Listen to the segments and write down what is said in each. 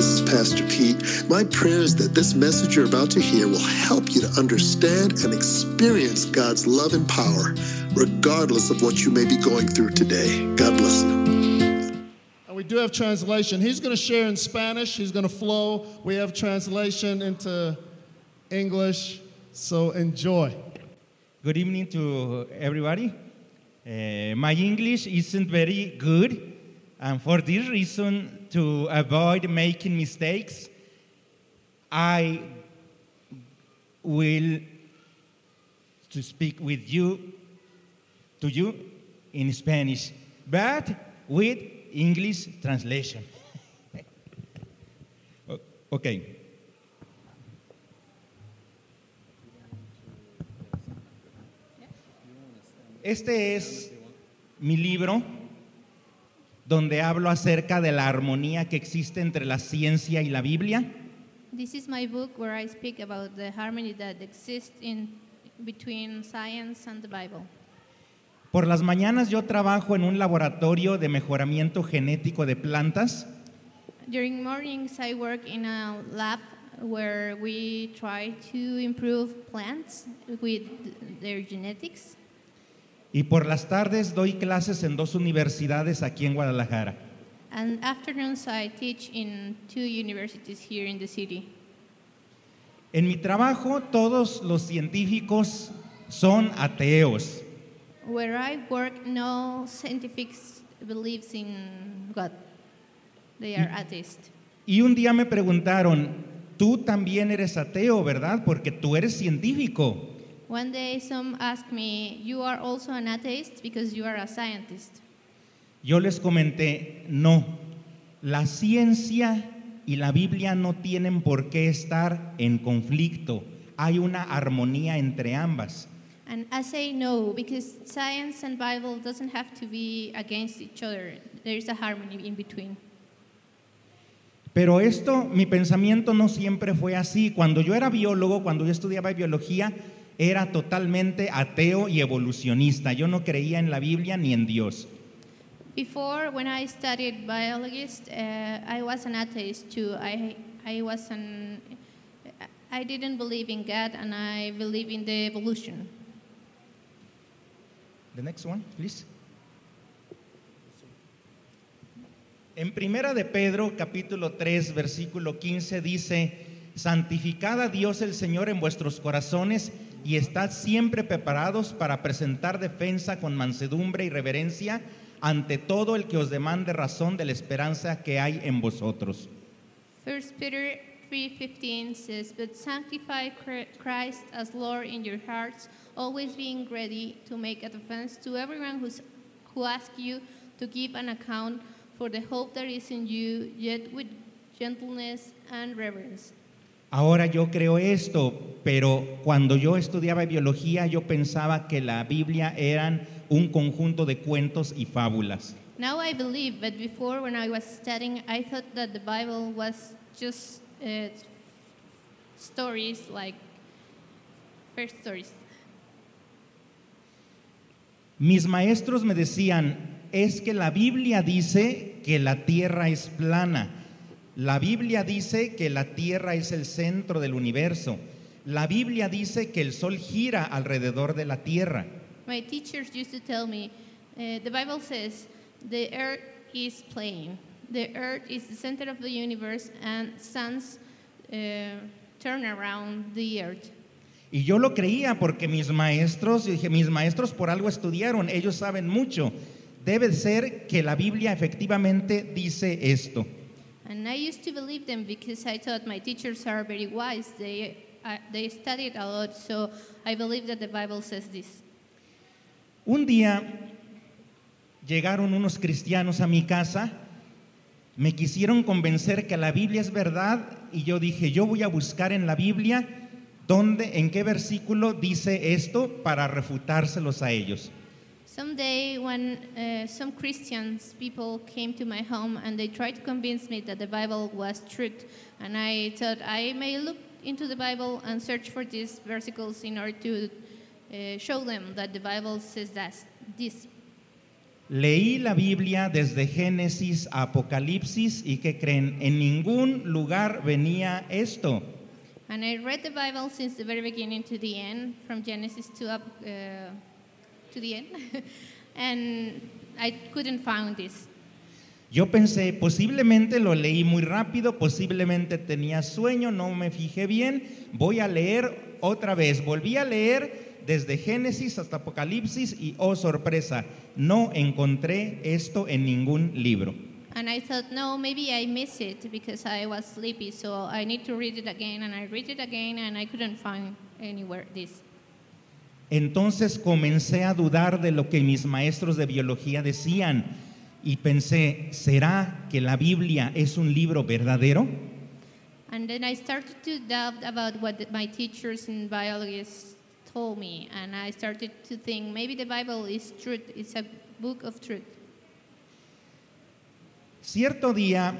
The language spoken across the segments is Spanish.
This is Pastor Pete. My prayer is that this message you're about to hear will help you to understand and experience God's love and power, regardless of what you may be going through today. God bless you. And we do have translation. He's going to share in Spanish. He's going to flow. We have translation into English. So enjoy. Good evening to everybody. Uh, my English isn't very good, and for this reason, to avoid making mistakes, I will to speak with you to you in Spanish, but with English translation. Okay. Este es mi libro donde hablo acerca de la armonía que existe entre la ciencia y la Biblia. This is my book where I speak about the harmony that exists in between science and the Bible. Por las mañanas yo trabajo en un laboratorio de mejoramiento genético de plantas During mornings, I work in a lab where we try to improve plants with their genetics. Y por las tardes doy clases en dos universidades aquí en Guadalajara. And afternoons, I teach in two universities here in the city. En mi trabajo todos los científicos son ateos. Where I work, no scientifics believes in God. They are atheists. Y un día me preguntaron, tú también eres ateo, ¿verdad? Porque tú eres científico. One day, some asked me, "You are also an atheist because you are a scientist." Yo les comenté, no, la ciencia y la Biblia no tienen por qué estar en conflicto. Hay una armonía entre ambas. And I say no because science and Bible doesn't have to be against each other. There is a harmony in between. Pero esto, mi pensamiento no siempre fue así. Cuando yo era biólogo, cuando yo estudiaba biología, era totalmente ateo y evolucionista. Yo no creía en la Biblia ni en Dios. Before, when I studied biologist, uh, I was an atheist too. I I was an I didn't believe in God, and I believe in the evolution. The next one, please. En Primera de Pedro, capítulo 3, versículo 15 dice, santificad a Dios el Señor en vuestros corazones y estad siempre preparados para presentar defensa con mansedumbre y reverencia ante todo el que os demande razón de la esperanza que hay en vosotros. First Peter 3:15 says, "But sanctify Chr- Christ as Lord in your hearts, always being ready to make a defense to everyone who asks you to give an account for the hope that is in you, yet with gentleness and reverence." Ahora yo creo esto, pero cuando yo estudiaba biología yo pensaba que la Biblia eran un conjunto de cuentos y fábulas. Now I believe, but before when I was studying, I thought that the Bible was just uh, stories like first stories. Mis maestros me decían, es que la Biblia dice que la tierra es plana. La Biblia dice que la tierra es el centro del universo. La Biblia dice que el sol gira alrededor de la tierra. My teachers used to tell me, uh, the Bible says the earth is plane. The earth is the center of the universe, and suns uh, turn around the earth. Y yo lo creía porque mis maestros, yo dije, mis maestros por algo estudiaron, ellos saben mucho. Debe ser que la Biblia efectivamente dice esto. And I used to believe them because I thought my teachers are very wise. They, uh, they studied a lot, so I believe that the Bible says this. Un día llegaron unos cristianos a mi casa, me quisieron convencer que la Biblia es verdad y yo dije, yo voy a buscar en la Biblia dónde, en qué versículo dice esto para refutárselos a ellos. Someday, when uh, some Christians people came to my home and they tried to convince me that the Bible was truth, and I thought I may look into the Bible and search for these versículos in order to uh, show them that the Bible says that this. Leí la Biblia desde Génesis a Apocalipsis y que creen, en ningún lugar venía esto. And I read the Bible since the very beginning to the end, from Genesis to up uh, to the end, and I couldn't find this. Yo pensé, posiblemente lo leí muy rápido, posiblemente tenía sueño, no me fijé bien, voy a leer otra vez. Volví a leer desde Génesis hasta Apocalipsis y, oh sorpresa, no encontré esto en ningún libro. And I thought, no, maybe I missed it because I was sleepy, so I need to read it again. And I read it again, and I couldn't find anywhere this. Entonces comencé a dudar de lo que mis maestros de biología decían y pensé, ¿será que la Biblia es un libro verdadero? And then I started to doubt about what my teachers in biology told me, and I started to think maybe the Bible is truth. It's a book of truth. Cierto día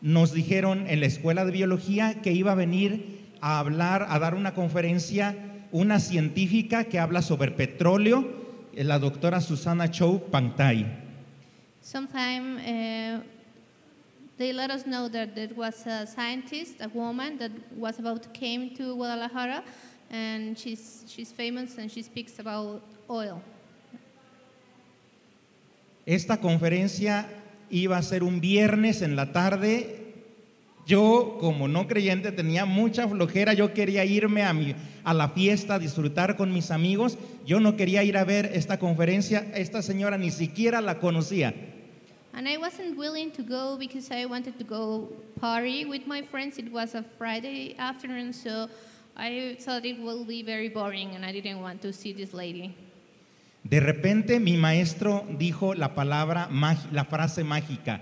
nos dijeron en la escuela de biología que iba a venir a hablar, a dar una conferencia, una científica que habla sobre petróleo, eh, la doctora Susana Chou Pantay. Sometime uh, they let us know that there was a scientist, a woman that was about to came to Guadalajara, and she's she's famous and she speaks about oil. Esta conferencia iba a ser un viernes en la tarde. Yo, como no creyente, tenía mucha flojera. Yo quería irme a, mi, a la fiesta, disfrutar con mis amigos. Yo no quería ir a ver esta conferencia. Esta señora ni siquiera la conocía. And I wasn't willing to go because I wanted to go party with my friends. It was a Friday afternoon, so I thought it will be very boring and I didn't want to see this lady. De repente mi maestro dijo la palabra, la frase mágica.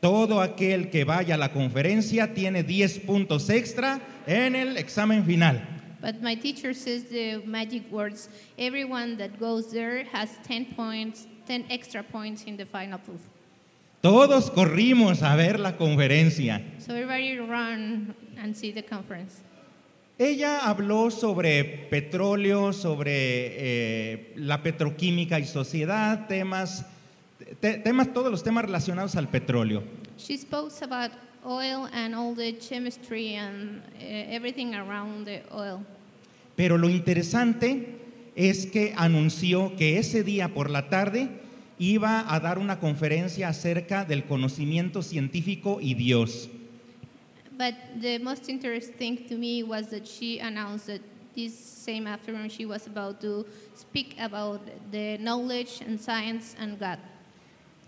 Todo aquel que vaya a la conferencia tiene 10 puntos extra en el examen final. But my teacher says the magic words everyone that goes there has 10 points, 10 extra points in the final proof. Todos corrimos a ver la conferencia. So everybody run and see the conference. Ella habló sobre petróleo, sobre eh, la petroquímica y sociedad, temas, te- temas, todos los temas relacionados al petróleo. She spoke about oil and all the chemistry and uh, everything around the oil. Pero lo interesante es que anunció que ese día por la tarde iba a dar una conferencia acerca del conocimiento científico y Dios. But the most interesting to me was that she announced that this same afternoon she was about to speak about the knowledge and science and God.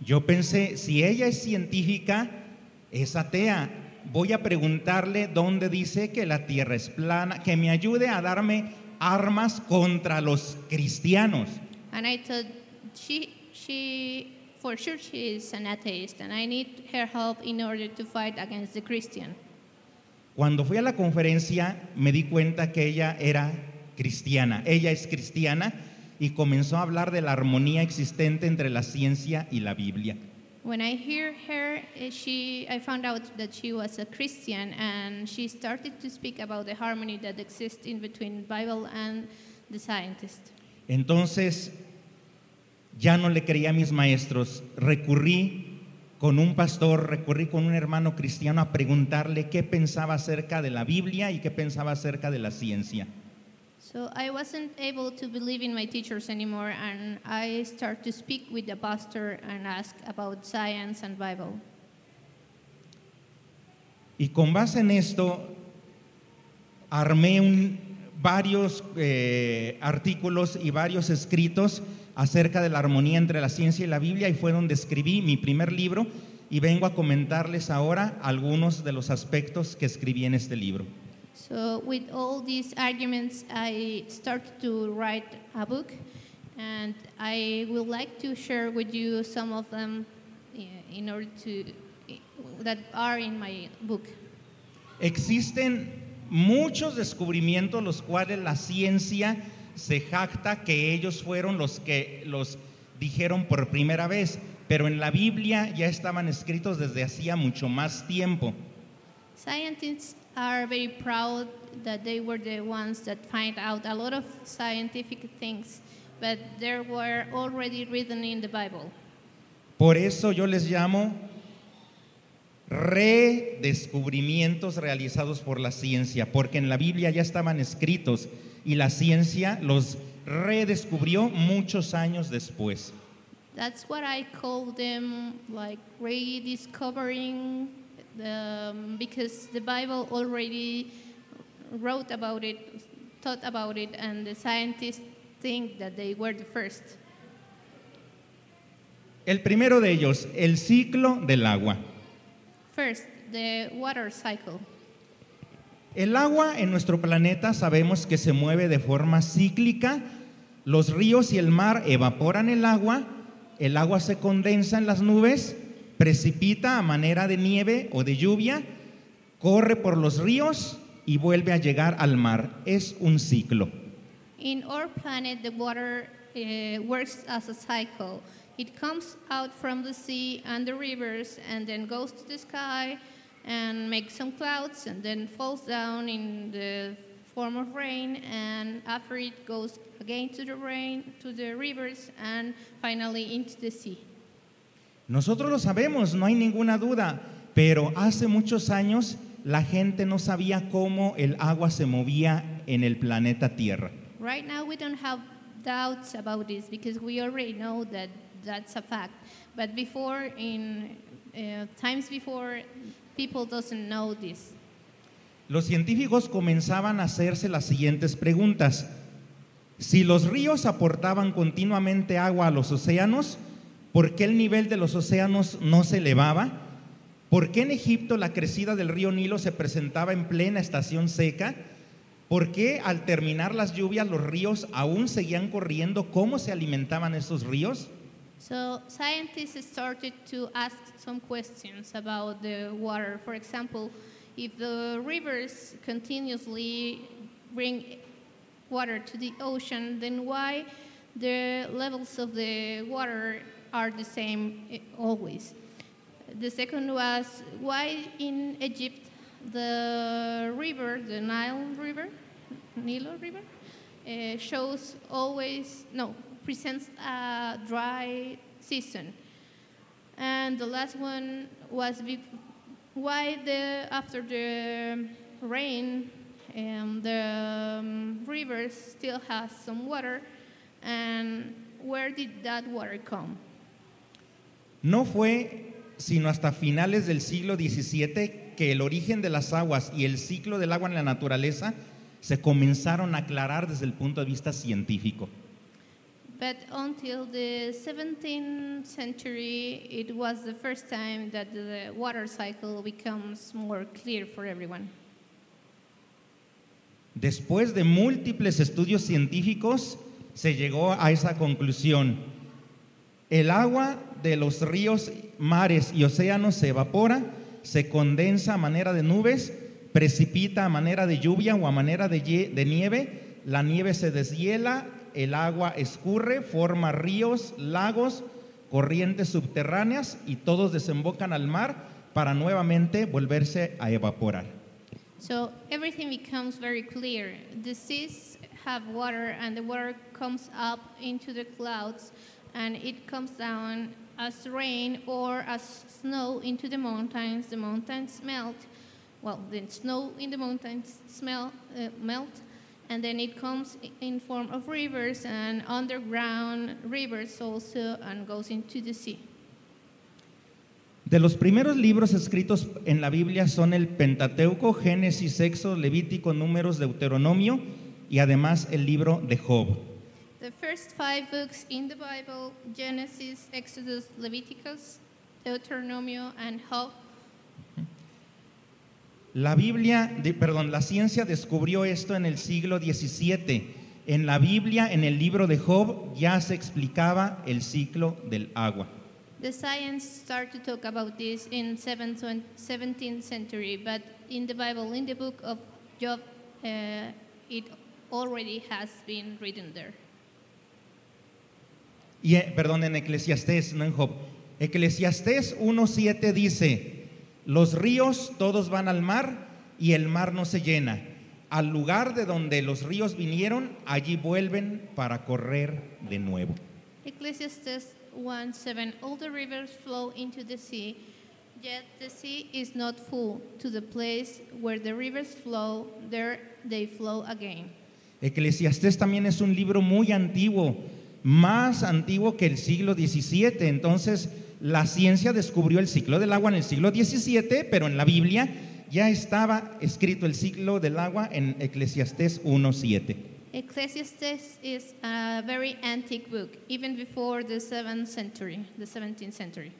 Yo pensé, si ella es científica, es atea, voy a preguntarle dónde dice que la tierra es plana, que me ayude a darme armas contra los cristianos. And I thought she, she, for sure she is an atheist, and I need her help in order to fight against the Christian. Cuando fui a la conferencia me di cuenta que ella era cristiana, ella es cristiana y comenzó a hablar de la armonía existente entre la ciencia y la Biblia. When I hear her, eh, she, I found out that she was a Christian, and she started to speak about the harmony that exists in between Bible and the scientist. Entonces, ya no le creía a mis maestros, recurrí con un pastor, recurrí con un hermano cristiano a preguntarle qué pensaba acerca de la Biblia y qué pensaba acerca de la ciencia. So I wasn't able to believe in my teachers anymore, and I started to speak with the pastor and ask about science and Bible. Y con base en esto, armé un- varios eh, artículos y varios escritos acerca de la armonía entre la ciencia y la Biblia y fue donde escribí mi primer libro y vengo a comentarles ahora algunos de los aspectos que escribí en este libro. So with all these arguments, I started to write a book, and I would like to share with you some of them eh, in order to that are in my book. Existen muchos descubrimientos los cuales la ciencia se jacta que ellos fueron los que los dijeron por primera vez, pero en la Biblia ya estaban escritos desde hacía mucho más tiempo. Scientists are very proud that they were the ones that find out a lot of scientific things, but they were already written in the Bible. Por eso yo les llamo redescubrimientos realizados por la ciencia, porque en la Biblia ya estaban escritos y la ciencia los redescubrió muchos años después. That's what I call them, like rediscovering, um, because the Bible already wrote about it, thought about it, and the scientists think that they were the first. El primero de ellos, el ciclo del agua. First, the water cycle. El agua en nuestro planeta sabemos que se mueve de forma cíclica. Los ríos y el mar evaporan el agua, el agua se condensa en las nubes, precipita a manera de nieve o de lluvia, corre por los ríos y vuelve a llegar al mar. Es un ciclo. In our planet, the water uh, works as a cycle. It comes out from the sea and the rivers and then goes to the sky and makes some clouds and then falls down in the form of rain and after it goes again to the rain to the rivers and finally into the sea. Nosotros lo sabemos, no hay ninguna duda, pero hace muchos años la gente no sabía cómo el agua se movía en el planeta Tierra. Right now we don't have doubts about this because we already know that that's a fact. But before in uh, times before people doesn't know this. Los científicos comenzaban a hacerse las siguientes preguntas. Si los ríos aportaban continuamente agua a los océanos, ¿por qué el nivel de los océanos no se elevaba? ¿Por qué en Egipto la crecida del río Nilo se presentaba en plena estación seca? ¿Por qué al terminar las lluvias los ríos aún seguían corriendo? ¿Cómo se alimentaban esos ríos? So scientists started to ask some questions about the water. For example, if the rivers continuously bring water to the ocean, then why the levels of the water are the same eh, always? The second was why in Egypt the river, the Nile River, Nilo River, uh, shows always, no, presents a dry season. And the last one was why the after the rain, um, the um, river still has some water, and where did that water come? No fue sino hasta finales del siglo XVII que el origen de las aguas y el ciclo del agua en la naturaleza se comenzaron a aclarar desde el punto de vista científico. But until the 17th century, it was the first time that the water cycle becomes more clear for everyone. Después de múltiples estudios científicos, se llegó a esa conclusión. El agua de los ríos, mares y océanos se evapora, se condensa a manera de nubes, precipita a manera de lluvia o a manera de, de nieve, la nieve se deshiela, el agua escurre, forma ríos, lagos, corrientes subterráneas y todos desembocan al mar para nuevamente volverse a evaporar. So everything becomes very clear. The seas have water, and the water comes up into the clouds, and it comes down as rain or as snow into the mountains. The mountains melt. Well, the snow in the mountains smell, uh, melt, and then it comes in form of rivers and underground rivers also, and goes into the sea. De los primeros libros escritos en la Biblia son el Pentateuco, Génesis, Éxodo, Levítico, Números, Deuteronomio y además el libro de Job. The first five books in the Bible Genesis, Exodus, Leviticus, Deuteronomio, and Job. La Biblia, de- perdón, la ciencia descubrió esto en el siglo XVII. En la Biblia, en el libro de Job, ya se explicaba el ciclo del agua. The science started to talk about this in 7th 17th century, but in the Bible, in the book of Job, uh, it already has been written there. Y, eh, perdón, en Eclesiastés, no en Job. Eclesiastés 1.7 dice, los ríos todos van al mar y el mar no se llena. al lugar de donde los ríos vinieron, allí vuelven para correr de nuevo. Ecclesiastes 1 7 All the rivers flow into the sea, yet the sea is not full. To the place where the rivers flow, there they flow again. Eclesiastés también es un libro muy antiguo, más antiguo que el siglo XVII. Entonces, la ciencia descubrió el ciclo del agua en el siglo XVII, pero en la Biblia ya estaba escrito el ciclo del agua en Eclesiastés 1.7. Ecclesiastes is a very antique book, even before the 7th century, the 17th century.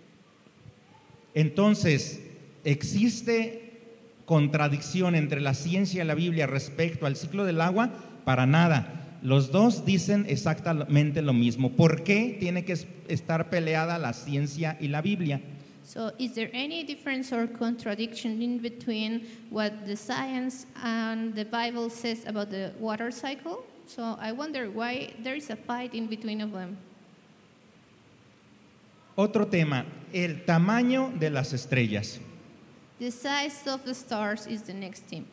Entonces, ¿existe contradicción entre la ciencia y la Biblia respecto al ciclo del agua? Para nada. Los dos dicen exactamente lo mismo. ¿Por qué tiene que estar peleada la ciencia y la Biblia? So, is there any difference or contradiction in between what the science and the Bible says about the water cycle? So, I wonder why there is a fight in between of them. Otro tema, el tamaño de las estrellas. The size of the stars is the next theme.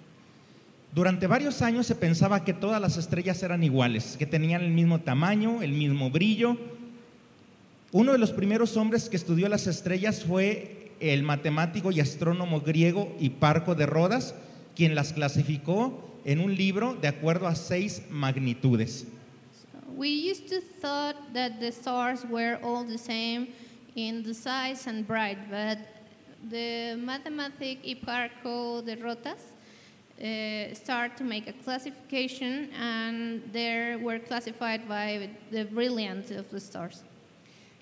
Durante varios años se pensaba que todas las estrellas eran iguales, que tenían el mismo tamaño, el mismo brillo. Uno de los primeros hombres que estudió las estrellas fue el matemático y astrónomo griego Hiparco de Rodas, quien las clasificó en un libro de acuerdo a seis magnitudes. We used to thought that the stars were all the same in the size and bright, but the mathematic Hipparco de Rotas uh, start to make a classification, and they were classified by the brilliance of the stars.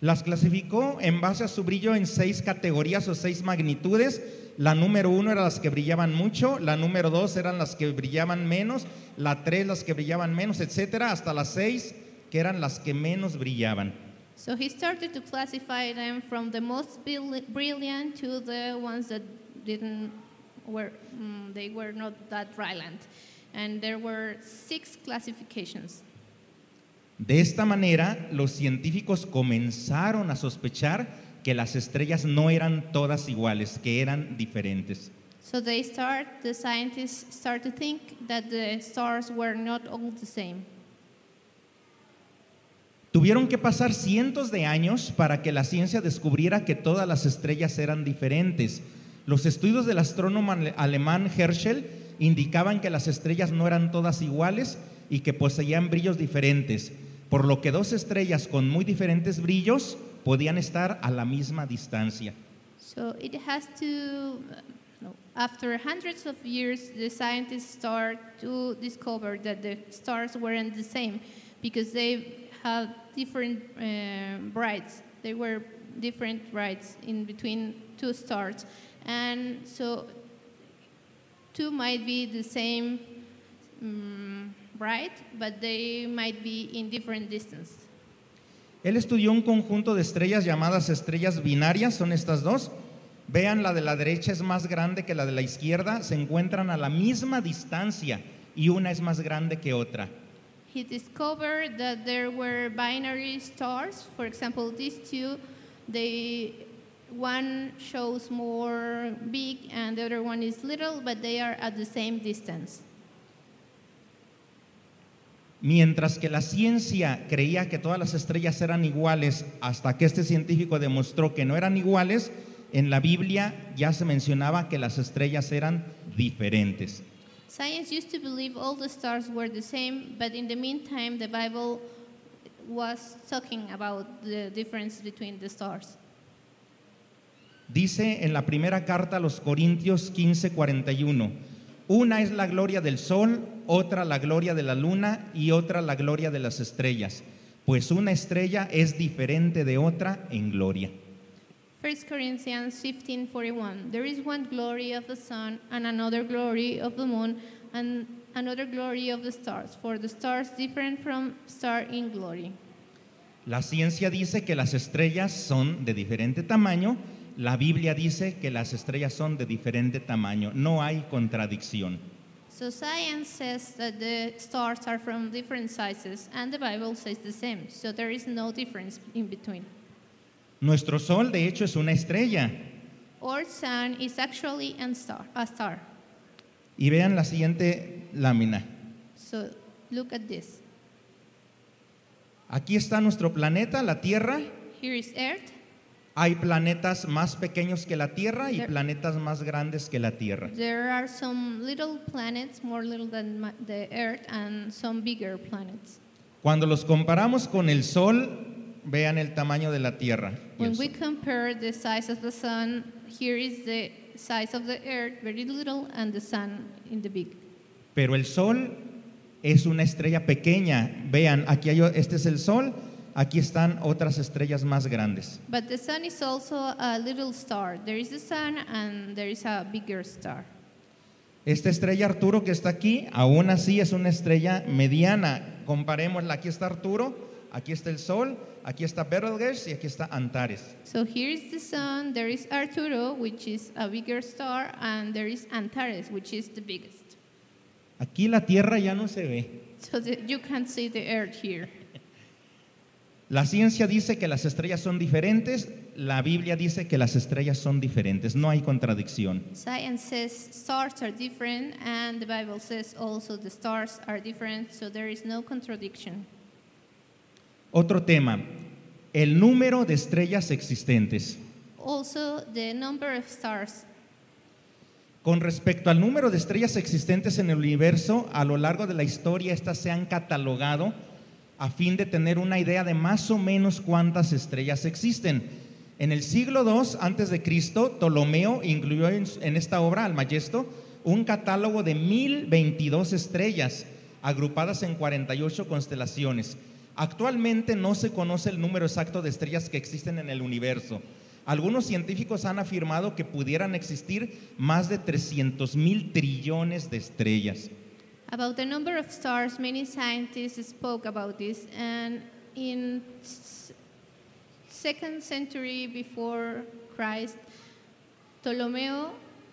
Las clasificó en base a su brillo en seis categorías o seis magnitudes. La número uno era las que brillaban mucho, la número dos eran las que brillaban menos, la tres las que brillaban menos, etcétera, hasta las seis que eran las que menos brillaban. So he started to classify them from the most bril- brilliant to the ones that didn't were mm, they were not that brilliant, and there were six classifications. De esta manera, los científicos comenzaron a sospechar que las estrellas no eran todas iguales, que eran diferentes. So they start the scientists start to think that the stars were not all the same. Tuvieron que pasar cientos de años para que la ciencia descubriera que todas las estrellas eran diferentes. Los estudios del astrónomo ale- alemán Herschel indicaban que las estrellas no eran todas iguales y que poseían brillos diferentes, por lo que dos estrellas con muy diferentes brillos podían estar a la misma distancia. So it has to, uh, after hundreds of years, the scientists start to discover that the stars weren't the same because they had different uh, brights. They were different brights in between two stars. And so two might be the same mm, bright, but they might be in different distance. Él estudió un conjunto de estrellas llamadas estrellas binarias, son estas dos. Vean, la de la derecha es más grande que la de la izquierda, se encuentran a la misma distancia y una es más grande que otra. He discovered that there were binary stars. For example, these two, they one shows more big and the other one is little, but they are at the same distance. Mientras que la ciencia creía que todas las estrellas eran iguales, hasta que este científico demostró que no eran iguales, en la Biblia ya se mencionaba que las estrellas eran diferentes. Science used to believe all the stars were the same, but in the meantime, the Bible was talking about the difference between the stars. Dice en la primera carta a los Corintios 15:41, una es la gloria del sol, otra la gloria de la luna y otra la gloria de las estrellas, pues una estrella es diferente de otra en gloria. 1 Corinthians 15:41 There is one glory of the sun and another glory of the moon and another glory of the stars for the stars different from star in glory. La ciencia dice que las estrellas son de diferente tamaño, la Biblia dice que las estrellas son de diferente tamaño, no hay contradicción. So science says that the stars are from different sizes and the Bible says the same. So there is no difference in between. Nuestro sol de hecho es una estrella. Our sun is actually an star, a star. Y vean la siguiente lámina. So look at this. Aquí está nuestro planeta, la Tierra. Here is Earth. Hay planetas más pequeños que la Tierra y There- planetas más grandes que la Tierra. There are some little planets, more little than the Earth, and some bigger planets. Cuando los comparamos con el Sol, vean el tamaño de la Tierra. When we compare the size of the sun, here is the size of the Earth, very little, and the sun in the big. Pero el Sol es una estrella pequeña. Vean, aquí hay, este es el Sol, aquí están otras estrellas más grandes. But the sun is also a little star. There is the sun, and there is a bigger star. Esta estrella Arturo que está aquí, aún así es una estrella mediana. Comparémosla, aquí está Arturo, aquí está el Sol, aquí está Betelgeuse y aquí está Antares. So here is the sun, there is Arturo, which is a bigger star, and there is Antares, which is the biggest. Aquí la Tierra ya no se ve. So the, you can see the Earth here. La ciencia dice que las estrellas son diferentes, la Biblia dice que las estrellas son diferentes, no hay contradicción. Science says stars are different, and the Bible says also the stars are different, so there is no contradiction. Otro tema, el número de estrellas existentes. Also, the number of stars. Con respecto al número de estrellas existentes en el universo, a lo largo de la historia estas se han catalogado a fin de tener una idea de más o menos cuántas estrellas existen. En el siglo II antes de Cristo, Ptolomeo incluyó en, esta obra, Almagesto, un catálogo de 1022 estrellas agrupadas en 48 constelaciones. Actualmente no se conoce el número exacto de estrellas que existen en el universo. Algunos científicos han afirmado que pudieran existir más de 300 mil trillones de estrellas. About the number of stars, many scientists spoke about this, and in second century before Christ, Ptolemy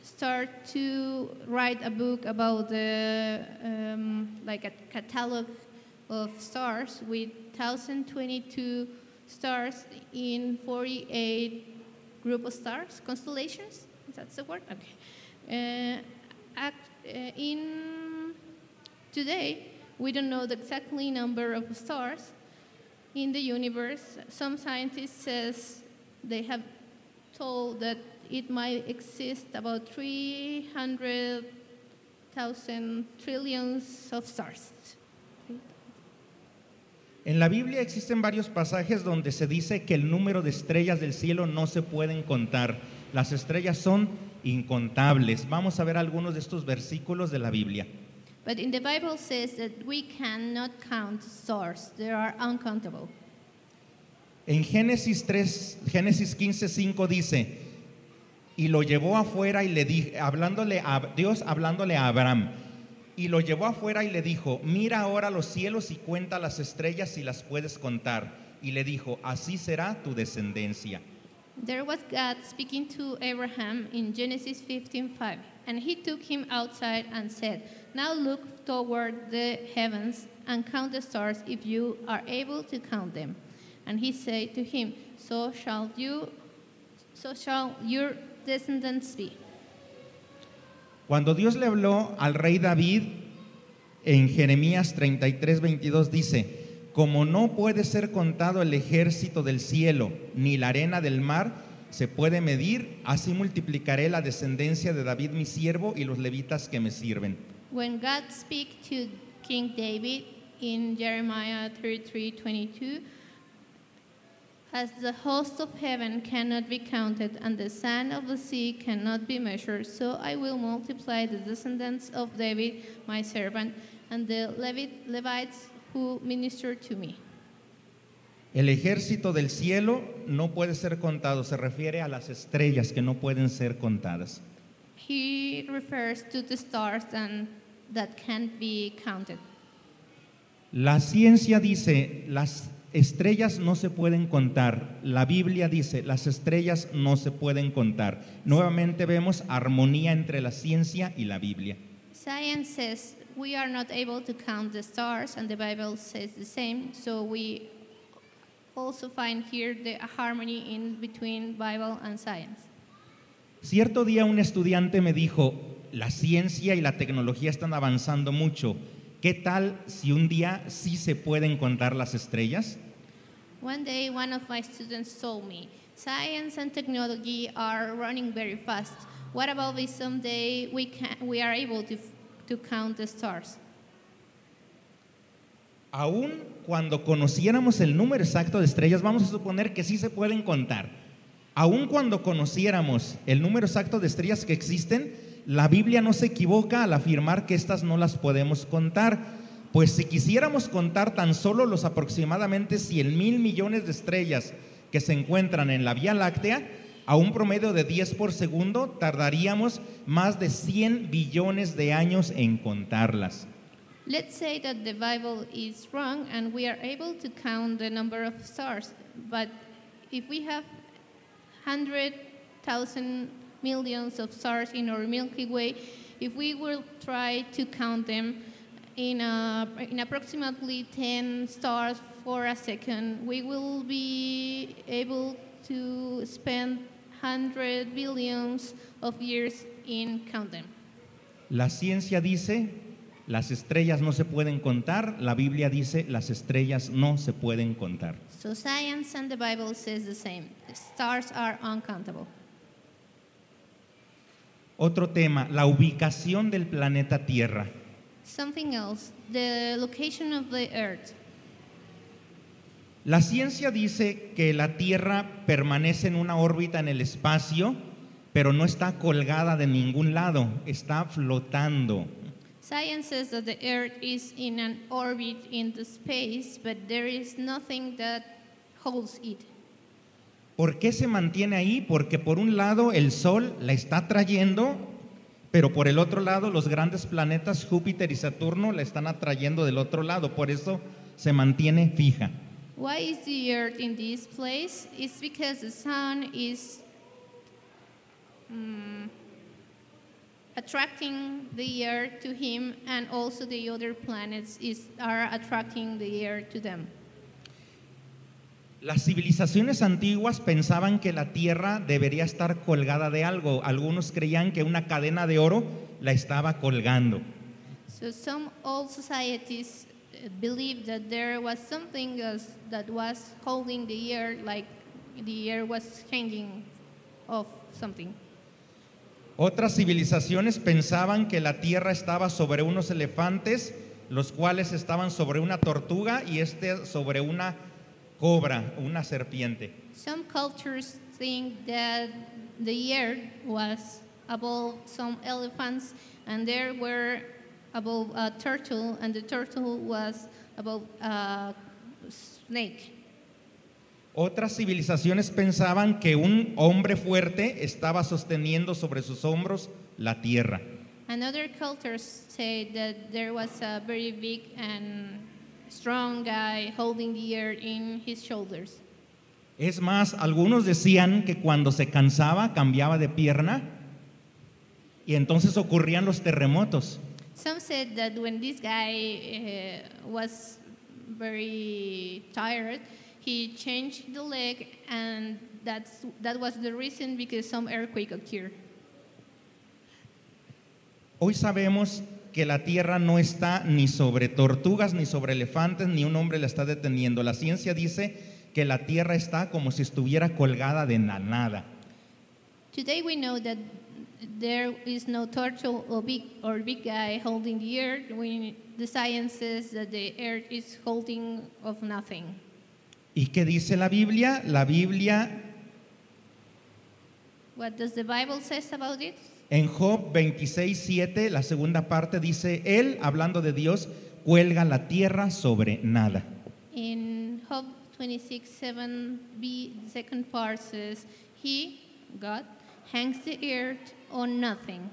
started to write a book about the um, like a catalog of stars with 1022 stars in 48 group of stars, constellations. That's the word. Okay. Uh, uh, in today, we don't know the exactly number of stars in the universe. Some scientists says they have told that it might exist about 300,000 trillions of stars. En la Biblia existen varios pasajes donde se dice que el número de estrellas del cielo no se pueden contar. Las estrellas son incontables. Vamos a ver algunos de estos versículos de la Biblia. But in the Bible says that we cannot count stars. They are uncountable. En Génesis 3, Génesis 15, 5 dice, y lo llevó afuera y le dijo, hablándole a Dios, hablándole a Abraham, y lo llevó afuera y le dijo, mira ahora los cielos y cuenta las estrellas si las puedes contar. Y le dijo, así será tu descendencia. There was God speaking to Abraham in Genesis 15:5, and he took him outside and said, "Now look toward the heavens and count the stars if you are able to count them." And he said to him, "So shall you so shall your descendants be." Cuando Dios le habló al rey David en Jeremías 33, 22 dice, como no puede ser contado el ejército del cielo ni la arena del mar, se puede medir, así multiplicaré la descendencia de David mi siervo y los levitas que me sirven. When God speaks to King David in Jeremiah 33:22, as the host of heaven cannot be counted and the sand of the sea cannot be measured, so I will multiply the descendants of David, my servant, and the Levit, Levites who minister to me. El ejército del cielo no puede ser contado, se refiere a las estrellas que no pueden ser contadas. He refers to the stars and that can't be counted. La ciencia dice, las estrellas no se pueden contar. La Biblia dice, las estrellas no se pueden contar. Nuevamente vemos armonía entre la ciencia y la Biblia. Science says we are not able to count the stars, and the Bible says the same. So we also find here the harmony in between Bible and science. Cierto día un estudiante me dijo, la ciencia y la tecnología están avanzando mucho. ¿Qué tal si un día sí se pueden contar las estrellas? One day, one of my students told me, science and technology are running very fast. What about if someday we, can, we are able to, to count the stars? Aún cuando conociéramos el número exacto de estrellas, vamos a suponer que sí se pueden contar. Aún cuando conociéramos el número exacto de estrellas que existen, la Biblia no se equivoca al afirmar que estas no las podemos contar. Pues si quisiéramos contar tan solo los aproximadamente 100 mil millones de estrellas que se encuentran en la Vía Láctea, a un promedio de 10 por segundo, tardaríamos más de 100 billones de años en contarlas. Let's say that the Bible is wrong and we are able to count the number of stars. But if we have 100,000 millions of stars in our Milky Way, if we will try to count them in, a, in approximately 10 stars for a second, we will be able to spend 100 billions of years in counting. La ciencia dice, las estrellas no se pueden contar, la Biblia dice, las estrellas no se pueden contar. So science and the Bible says the same. The stars are uncountable. Otro tema, la ubicación del planeta Tierra. Something else, the location of the earth. La ciencia dice que la Tierra permanece en una órbita en el espacio, pero no está colgada de ningún lado, está flotando. Science says that the earth is in an orbit in the space, but there is nothing that holds it. ¿Por qué se mantiene ahí? Porque por un lado el Sol la está trayendo, pero por el otro lado los grandes planetas Júpiter y Saturno la están atrayendo del otro lado, por eso se mantiene fija. Why is the earth in this place? It's because the sun is mm, attracting the earth to him, and also the other planets is, are attracting the earth to them. Las civilizaciones antiguas pensaban que la Tierra debería estar colgada de algo. Algunos creían que una cadena de oro la estaba colgando. So some old societies uh, believed that there was something that was holding the like the was hanging off something. Otras civilizaciones pensaban que la Tierra estaba sobre unos elefantes, los cuales estaban sobre una tortuga y este sobre una cobra, una serpiente. Some cultures think that the earth was above some elephants, and there were above a turtle, and the turtle was above a snake. Otras civilizaciones pensaban que un hombre fuerte estaba sosteniendo sobre sus hombros la tierra. And other cultures say that there was a very big and strong guy holding the earth in his shoulders. Es más, algunos decían que cuando se cansaba cambiaba de pierna y entonces ocurrían los terremotos. Some said that when this guy uh, was very tired, he changed the leg, and that's, that was the reason because some earthquake occurred. Hoy sabemos que la tierra no está ni sobre tortugas, ni sobre elefantes, ni un hombre la está deteniendo. La ciencia dice que la tierra está como si estuviera colgada de la nada. Today we know that there is no turtle or big, or big guy holding the earth. We, the science says that the earth is holding of nothing. ¿Y qué dice la Biblia? La Biblia What does the Bible says about it? En Job 26, 7, la segunda parte dice, Él, hablando de Dios, cuelga la tierra sobre nada. In Job 26, 7b, the second part says, He, God, hangs the earth on nothing.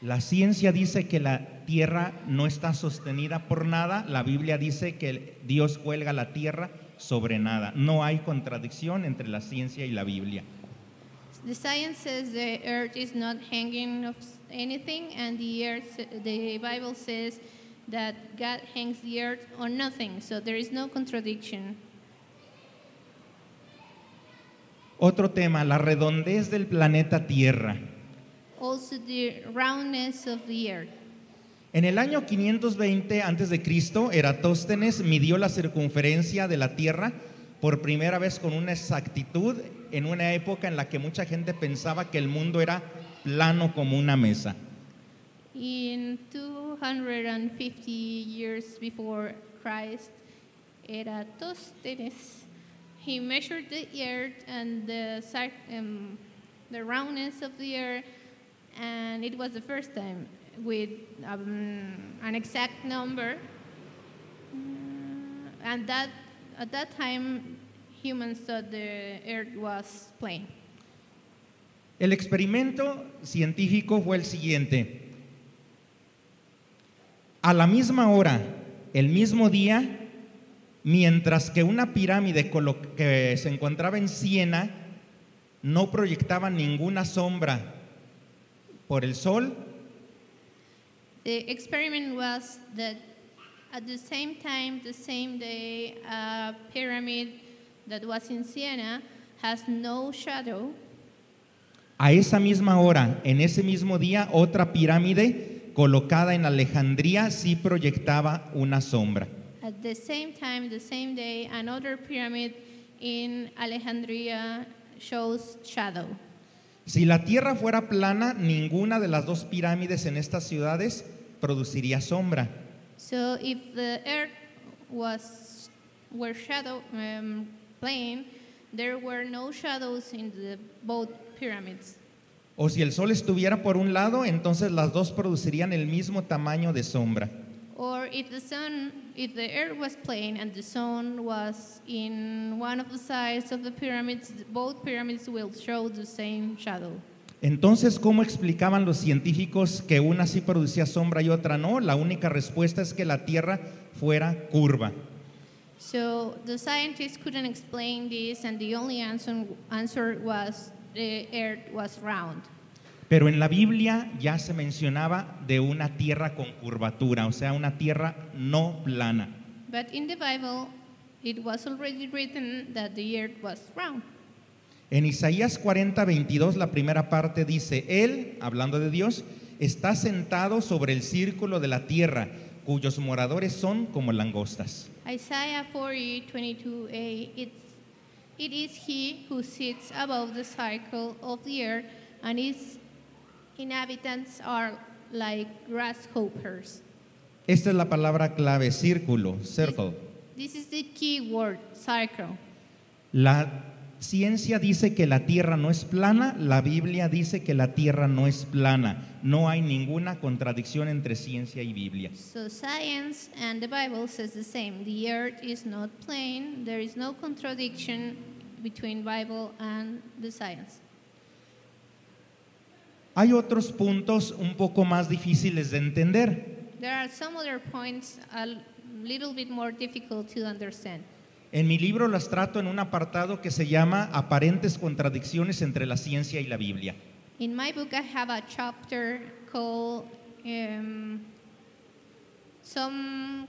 La ciencia dice que la tierra no está sostenida por nada. La Biblia dice que Dios cuelga la tierra sobre nada. No hay contradicción entre la ciencia y la Biblia. The science says the earth is not hanging of anything, and the earth, the Bible says that God hangs the earth on nothing. So there is no contradiction. Otro tema, la redondez del planeta Tierra. also the roundness of the earth. En el año 520 a.C., Eratóstenes midió la circunferencia de la Tierra por primera vez con una exactitud en una época en la que mucha gente pensaba que el mundo era plano como una mesa. In 250 years before Christ, Eratosthenes, he measured the earth and the, um, the roundness of the earth, and it was the first time with um, an exact number. Mm, and that at that time, humans thought the earth was plane. El experimento científico fue el siguiente. A la misma hora, el mismo día, mientras que una pirámide que se encontraba en Siena no proyectaba ninguna sombra por el sol, The experiment was that at the same time, the same day, a pyramid that was in Siena has no shadow. a esa misma hora, en ese mismo día, otra pirámide colocada en Alejandría sí proyectaba una sombra. At the same time, the same day, another pyramid in Alejandria shows shadow. Si la Tierra fuera plana, ninguna de las dos pirámides en estas ciudades produciría sombra. So if the earth was were shadow um, plane, there were no shadows in the both pyramids. O si el Sol estuviera por un lado, entonces las dos producirían el mismo tamaño de sombra. Or if the sun, if the earth was plane and the sun was in one of the sides of the pyramids, both pyramids will show the same shadow. Entonces, ¿cómo explicaban los científicos que una sí producía sombra y otra no? La única respuesta es que la Tierra fuera curva. So the scientists couldn't explain this, and the only answer, answer was the earth was round. Pero en la Biblia ya se mencionaba de una tierra con curvatura, o sea, una tierra no plana. But in the Bible, it was already written that the earth was round. En Isaías 40, 22, la primera parte dice, Él, hablando de Dios, está sentado sobre el círculo de la tierra, cuyos moradores son como langostas. Isaiah 40, 22a, it's, it is he who sits above the circle of the earth, and his inhabitants are like grasshoppers. Esta es la palabra clave, círculo, circle. This is the key word, circle. La ciencia dice que la tierra no es plana, la Biblia dice que la tierra no es plana. No hay ninguna contradicción entre ciencia y Biblia. So science and the Bible says the same. The earth is not plane. There is no contradiction between Bible and the science. Hay otros puntos un poco más difíciles de entender. There are some other points a little bit more difficult to understand. En mi libro las trato en un apartado que se llama Aparentes contradicciones entre la ciencia y la Biblia. In my book, I have a chapter called um, some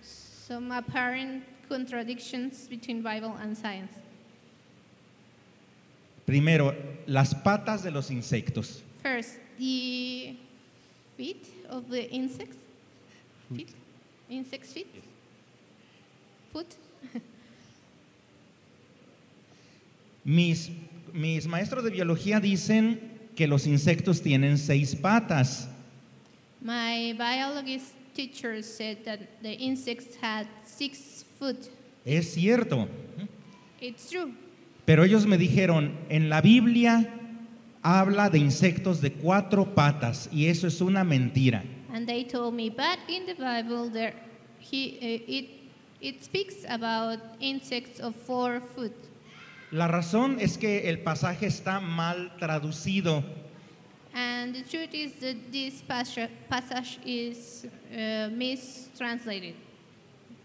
some apparent contradictions between Bible and science. Primero, las patas de los insectos. First, the feet of the insects. Feet? Insects' feet? Foot? Mis, mis maestros de biología dicen que los insectos tienen seis patas. My biologist teacher said that the insects had six foot. Es cierto. It's true. Pero ellos me dijeron, en la Biblia habla de insectos de cuatro patas y eso es una mentira. And they told me, but in the Bible, there, he, uh, it, it speaks about insects of four foot. La razón es que el pasaje está mal traducido. And the truth is that this passage, is uh, mistranslated.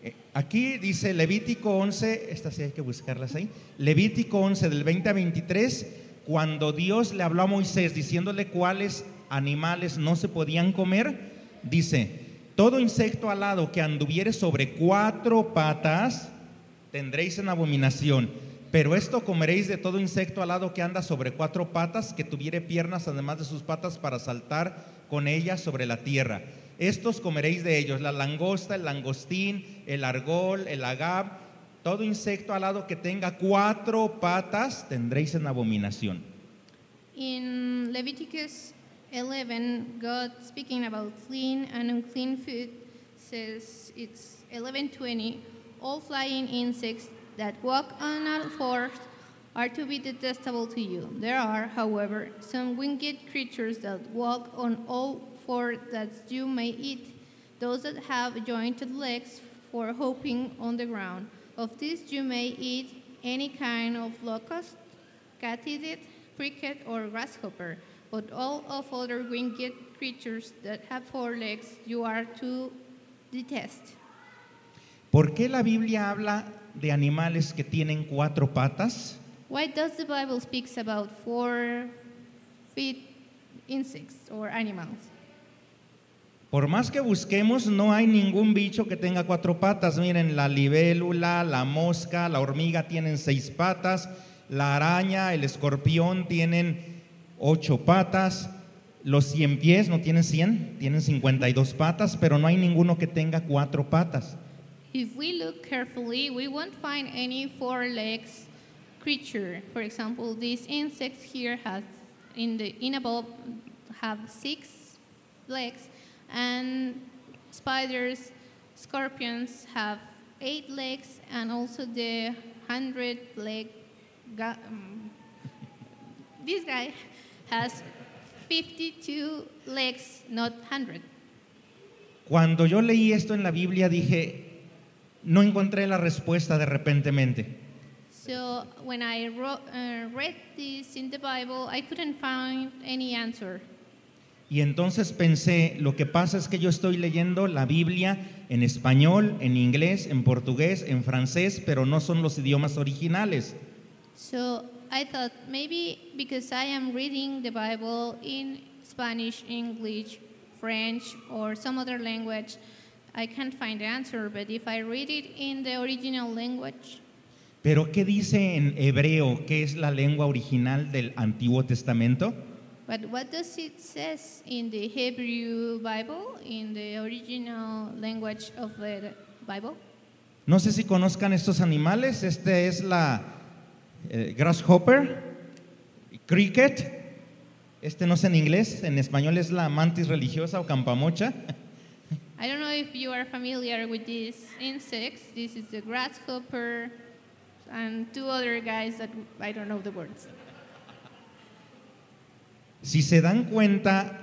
Eh, Aquí dice Levítico 11, estas sí hay que buscarlas ahí. Levítico 11 del 20 a 23, cuando Dios le habló a Moisés diciéndole cuáles animales no se podían comer, dice, todo insecto alado que anduviere sobre cuatro patas tendréis en abominación, Pero esto comeréis de todo insecto alado que anda sobre cuatro patas, que tuviere piernas además de sus patas para saltar con ellas sobre la tierra. Estos comeréis de ellos, la langosta, el langostín, el argol, el agab, todo insecto alado que tenga cuatro patas tendréis en abominación. In Leviticus 11, God speaking about clean and unclean food says it's 11:20. All flying insects that walk on all fours are to be detestable to you. There are, however, some winged creatures that walk on all four that you may eat. Those that have jointed legs for hopping on the ground. Of these you may eat any kind of locust, katydid, cricket, or grasshopper. But all of other winged creatures that have four legs you are to detest. ¿Por qué la Biblia habla de animales que tienen cuatro patas? Why does the Bible speaks about four feet insects or animals? Por más que busquemos, no hay ningún bicho que tenga cuatro patas. Miren, la libélula, la mosca, la hormiga tienen seis patas, la araña, el escorpión tienen ocho patas, los cien pies no tienen cien, tienen 52 patas, pero no hay ninguno que tenga cuatro patas. If we look carefully, we won't find any four legs creature. For example, these insects here has in the in above have six legs, and spiders, scorpions have eight legs, and also the hundred leg. Um, this guy has 52 legs, not 100. Cuando yo leí esto en la Biblia dije, no encontré la respuesta de repentemente. So when I wrote, uh, read this in the Bible, I couldn't find any answer. Y entonces pensé, lo que pasa es que yo estoy leyendo la Biblia en español, en inglés, en portugués, en francés, pero no son los idiomas originales. So I thought maybe because I am reading the Bible in Spanish, English, French, or some other language, I can't find the answer. But if I read it in the original language, Pero ¿qué dice en hebreo, que es la lengua original del Antiguo Testamento? but what does it says in the Hebrew Bible, in the original language of the Bible? No sé si conozcan estos animales. Este es la eh, grasshopper, cricket. Este no sé en inglés, en español es la mantis religiosa o campamocha. I don't know if you are familiar with these insects. This is the grasshopper and two other guys that I don't know the words. Si se dan cuenta,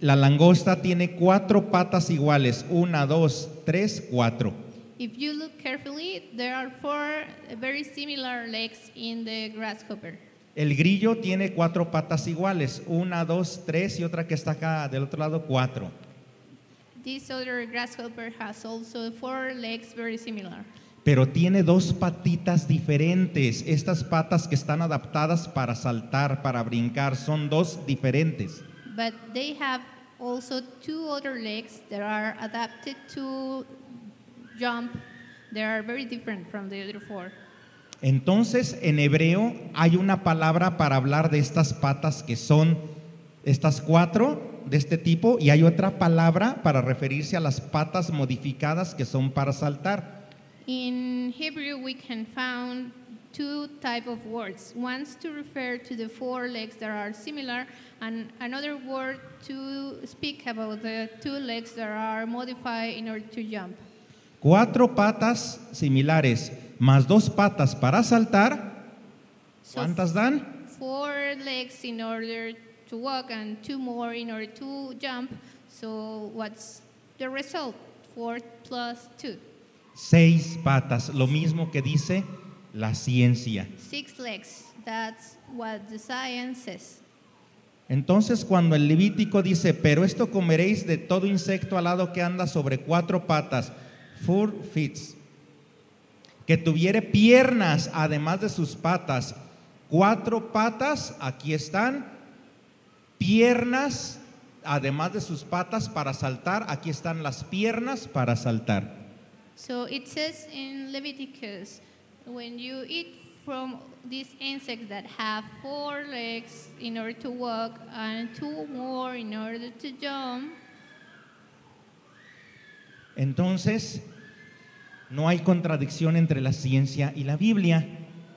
la langosta tiene cuatro patas iguales. Una, dos, tres, cuatro. If you look carefully, there are four very similar legs in the grasshopper. El grillo tiene cuatro patas iguales. Una, dos, tres y otra que está acá del otro lado, cuatro. This other grasshopper has also four legs very similar. Pero tiene dos patitas diferentes. Estas patas que están adaptadas para saltar, para brincar, son dos diferentes. But they have also two other legs that are adapted to jump. They are very different from the other four. Entonces, en hebreo hay una palabra para hablar de estas patas que son estas cuatro de este tipo y hay otra palabra para referirse a las patas modificadas que son para saltar. In Hebrew, we can find two type of words. One's to refer to the four legs that are similar, and another word to speak about the two legs that are modified in order to jump. Cuatro patas similares más dos patas para saltar. ¿Cuántas dan? four legs in order to walk and two more in order to jump. So what's the result? Four plus two. Seis patas, lo mismo que dice la ciencia. Six legs. That's what the science says. Entonces cuando el Levítico dice, pero esto comeréis de todo insecto alado que anda sobre cuatro patas, four feet, que tuviere piernas además de sus patas, cuatro patas, aquí están, piernas además de sus patas para saltar, aquí están las piernas para saltar. So it says in Leviticus, When you eat from these insects that have four legs in order to walk and two more in order to jump, Entonces, no hay contradicción entre la ciencia y la Biblia.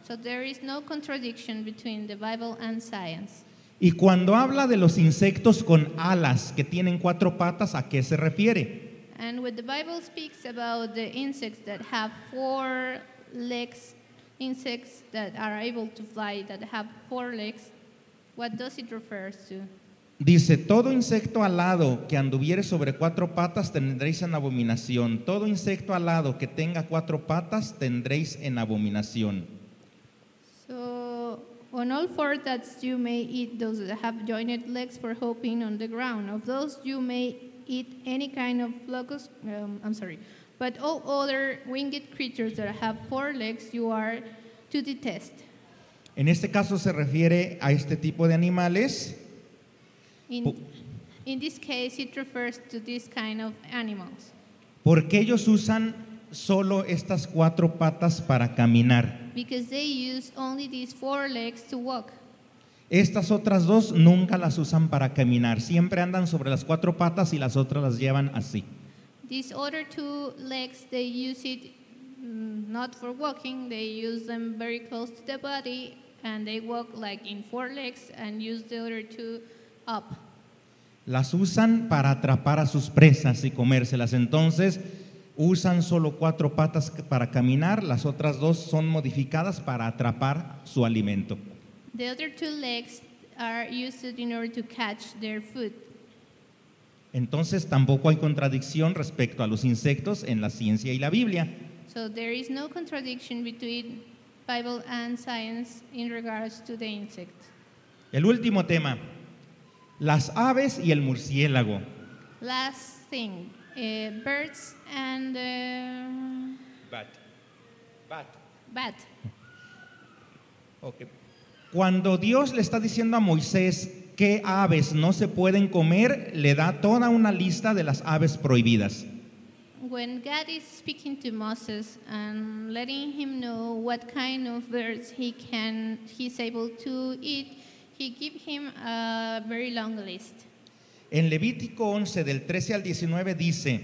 so there is no contradiction between the Bible and science. Y cuando habla de los insectos con alas que tienen cuatro patas, ¿a qué se refiere? And when the Bible speaks about the insects that have four legs, insects that are able to fly, that have four legs, what does it refer to? Dice, todo insecto alado que anduviere sobre cuatro patas tendréis en abominación. Todo insecto alado que tenga cuatro patas tendréis en abominación. So, on all four that you may eat those that have jointed legs for hopping on the ground. Of those you may eat any kind of locust, um, I'm sorry, but all other winged creatures that have four legs you are to detest. En este caso se refiere a este tipo de animales In, in this case, it refers to this kind of animals porque ellos usan solo estas cuatro patas para caminar. because they use only these four legs to walk. Estas otras dos nunca las usan para caminar, siempre andan sobre las cuatro patas y las otras las llevan así. These other two legs, they use it mm, not for walking, they use them very close to the body and they walk like in four legs and use the other two up. Las usan para atrapar a sus presas y comérselas. Entonces usan solo cuatro patas para caminar, las otras dos son modificadas para atrapar su alimento. The other two legs are used in order to catch their food. Entonces tampoco hay contradicción respecto a los insectos en la ciencia y la Biblia. So there is no contradiction between Bible and science in regards to the insect. El último tema, las aves y el murciélago. Last thing, uh, birds and uh, bat. Ok. Cuando Dios le está diciendo a Moisés qué aves no se pueden comer, le da toda una lista de las aves prohibidas. When God is speaking to Moses and letting him know what kind of birds he can he's able to eat, he give him a very long list. En Levítico 11 del 13 al 19 dice,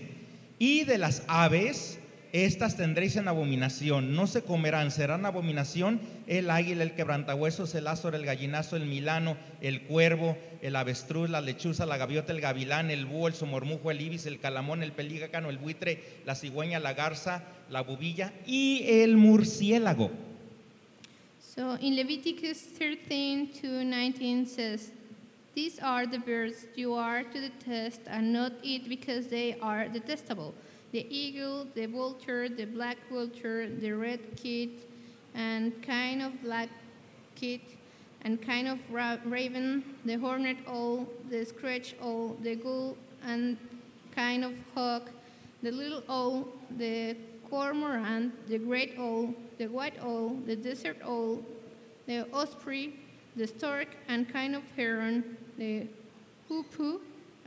y de las aves, estas tendréis en abominación, no se comerán, serán abominación el águila, el quebrantahuesos, el azor, el gallinazo, el milano, el cuervo, el avestruz, la lechuza, la gaviota, el gavilán, el búho, el somormujo, el ibis, el calamón, el pelícano, el buitre, la cigüeña, la garza, la bubilla y el murciélago. So in Leviticus 13 to 19 says, These are the birds you are to detest and not eat because they are detestable. The eagle, the vulture, the black vulture, the red kit, and kind of black kit, and kind of ra- raven, the hornet owl, the scratch owl, the gull, and kind of hawk, the little owl, the cormorant, the great owl, the white owl, the desert owl, the osprey, the stork, and kind of heron, the hoopoo,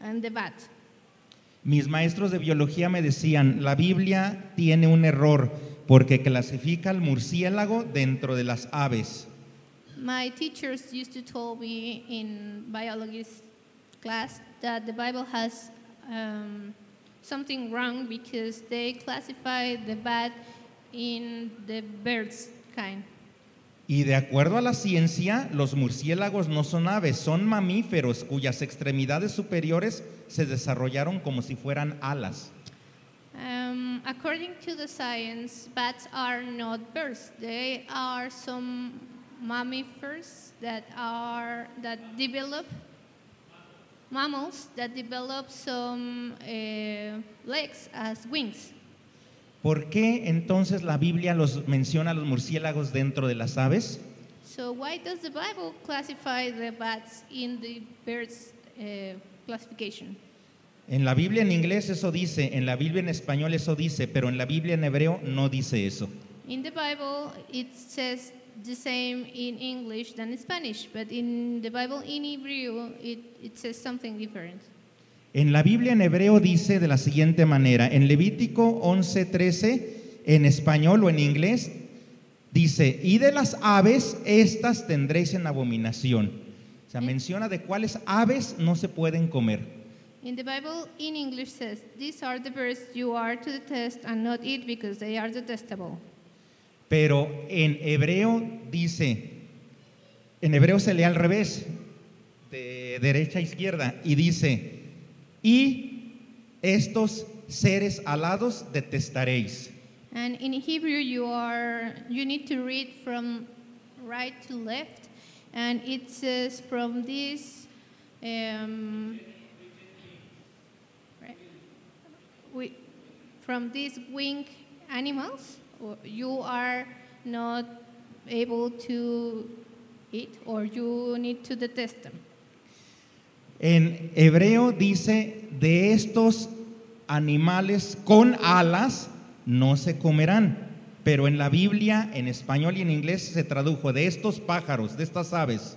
and the bat. Mis maestros de biología me decían, la Biblia tiene un error porque clasifica al murciélago dentro de las aves. My teachers used to tell me in biology class that the Bible has um, something wrong because they classify the bat in the birds kind. Y de acuerdo a la ciencia, los murciélagos no son aves, son mamíferos cuyas extremidades superiores se desarrollaron como si fueran alas. Um, according to the science, bats are not birds. They are some mammifers that are that develop mammals that develop some uh, legs as wings. ¿Por qué entonces la Biblia los menciona a los murciélagos dentro de las aves? So why does the Bible classify the bats in the birds uh, classification? En la Biblia en inglés eso dice, en la Biblia en español eso dice, pero en la Biblia en hebreo no dice eso. In the Bible, it says the same in English than in Spanish, but in the Bible in Hebrew, it, it says something different. En la Biblia en hebreo dice de la siguiente manera, en Levítico 11:13, en español o en inglés, Dice, y de las aves, estas tendréis en abominación. O sea, menciona de cuáles aves no se pueden comer. In the Bible, in English, says, These are the birds you are to detest and not eat because they are detestable. Pero en hebreo dice, en hebreo se lee al revés, de derecha a izquierda, y dice, y estos seres alados detestaréis. And in Hebrew, you are you need to read from right to left, and it says from this. Um, right, we, from these winged animals, you are not able to eat, or you need to detest them. En hebreo dice, de estos animales con alas no se comerán. Pero en la Biblia, en español y en inglés se tradujo de estos pájaros, de estas aves.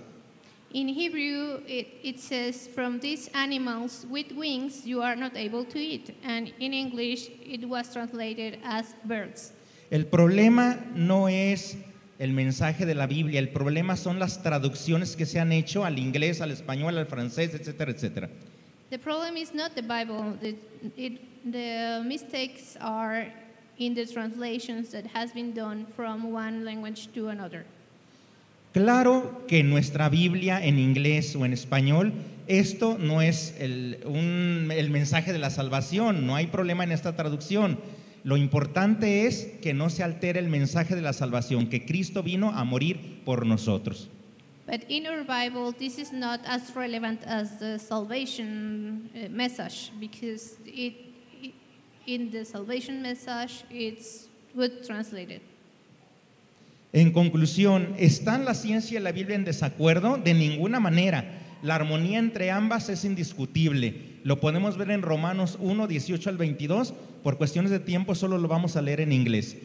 In Hebrew, it, it says, From these animals with wings you are not able to eat. And in English, it was translated as birds. El problema no es el mensaje de la Biblia, el problema son las traducciones que se han hecho al inglés, al español, al francés, etcétera, etcétera. The problem is not the Bible. The, it, the mistakes are in the translations that has been done from one language to another. Claro que nuestra Biblia en inglés o en español esto no es el, un- el mensaje de la salvación, no hay problema en esta traducción. Lo importante es que no se altere el mensaje de la salvación, que Cristo vino a morir por nosotros. But in our Bible, this is not as relevant as the salvation uh, message because it, it, in the salvation message, it's good translated. En conclusión, ¿están la ciencia y la Biblia en desacuerdo? De ninguna manera. La armonía entre ambas es indiscutible. Lo podemos ver en Romanos 1, 18 al 22. Por cuestiones de tiempo solo lo vamos a leer en inglés.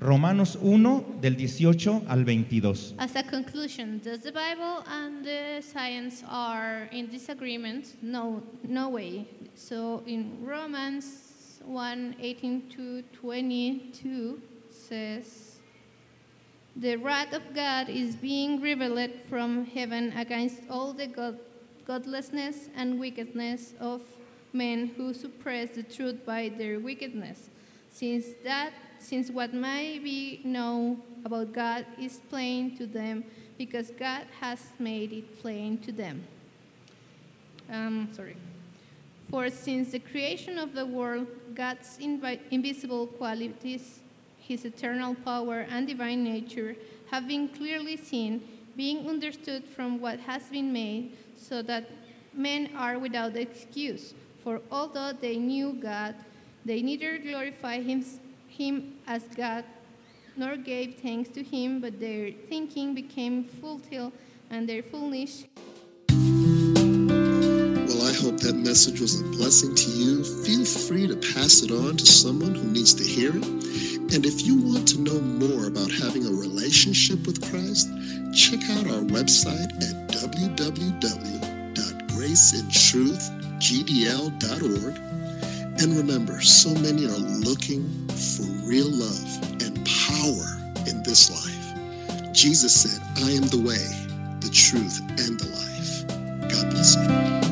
Romanos 1 del 18 al 22. As a conclusion, does the Bible and the science are in disagreement? No, no way. So in Romans 1 18 to 22 says, The wrath of God is being revealed from heaven against all the god- godlessness and wickedness of men who suppress the truth by their wickedness. Since that since what may be known about God is plain to them because God has made it plain to them. Um, sorry. For since the creation of the world, God's invi- invisible qualities, his eternal power and divine nature, have been clearly seen, being understood from what has been made, so that men are without excuse. For although they knew God, they neither glorified him, him as God nor gave thanks to him, but their thinking became futile and their foolish Well, I hope that message was a blessing to you. Feel free to pass it on to someone who needs to hear it. And if you want to know more about having a relationship with Christ, check out our website at www.graceandtruthgdl.org. And remember, so many are looking for real love and power in this life. Jesus said, I am the way, the truth, and the life. God bless you.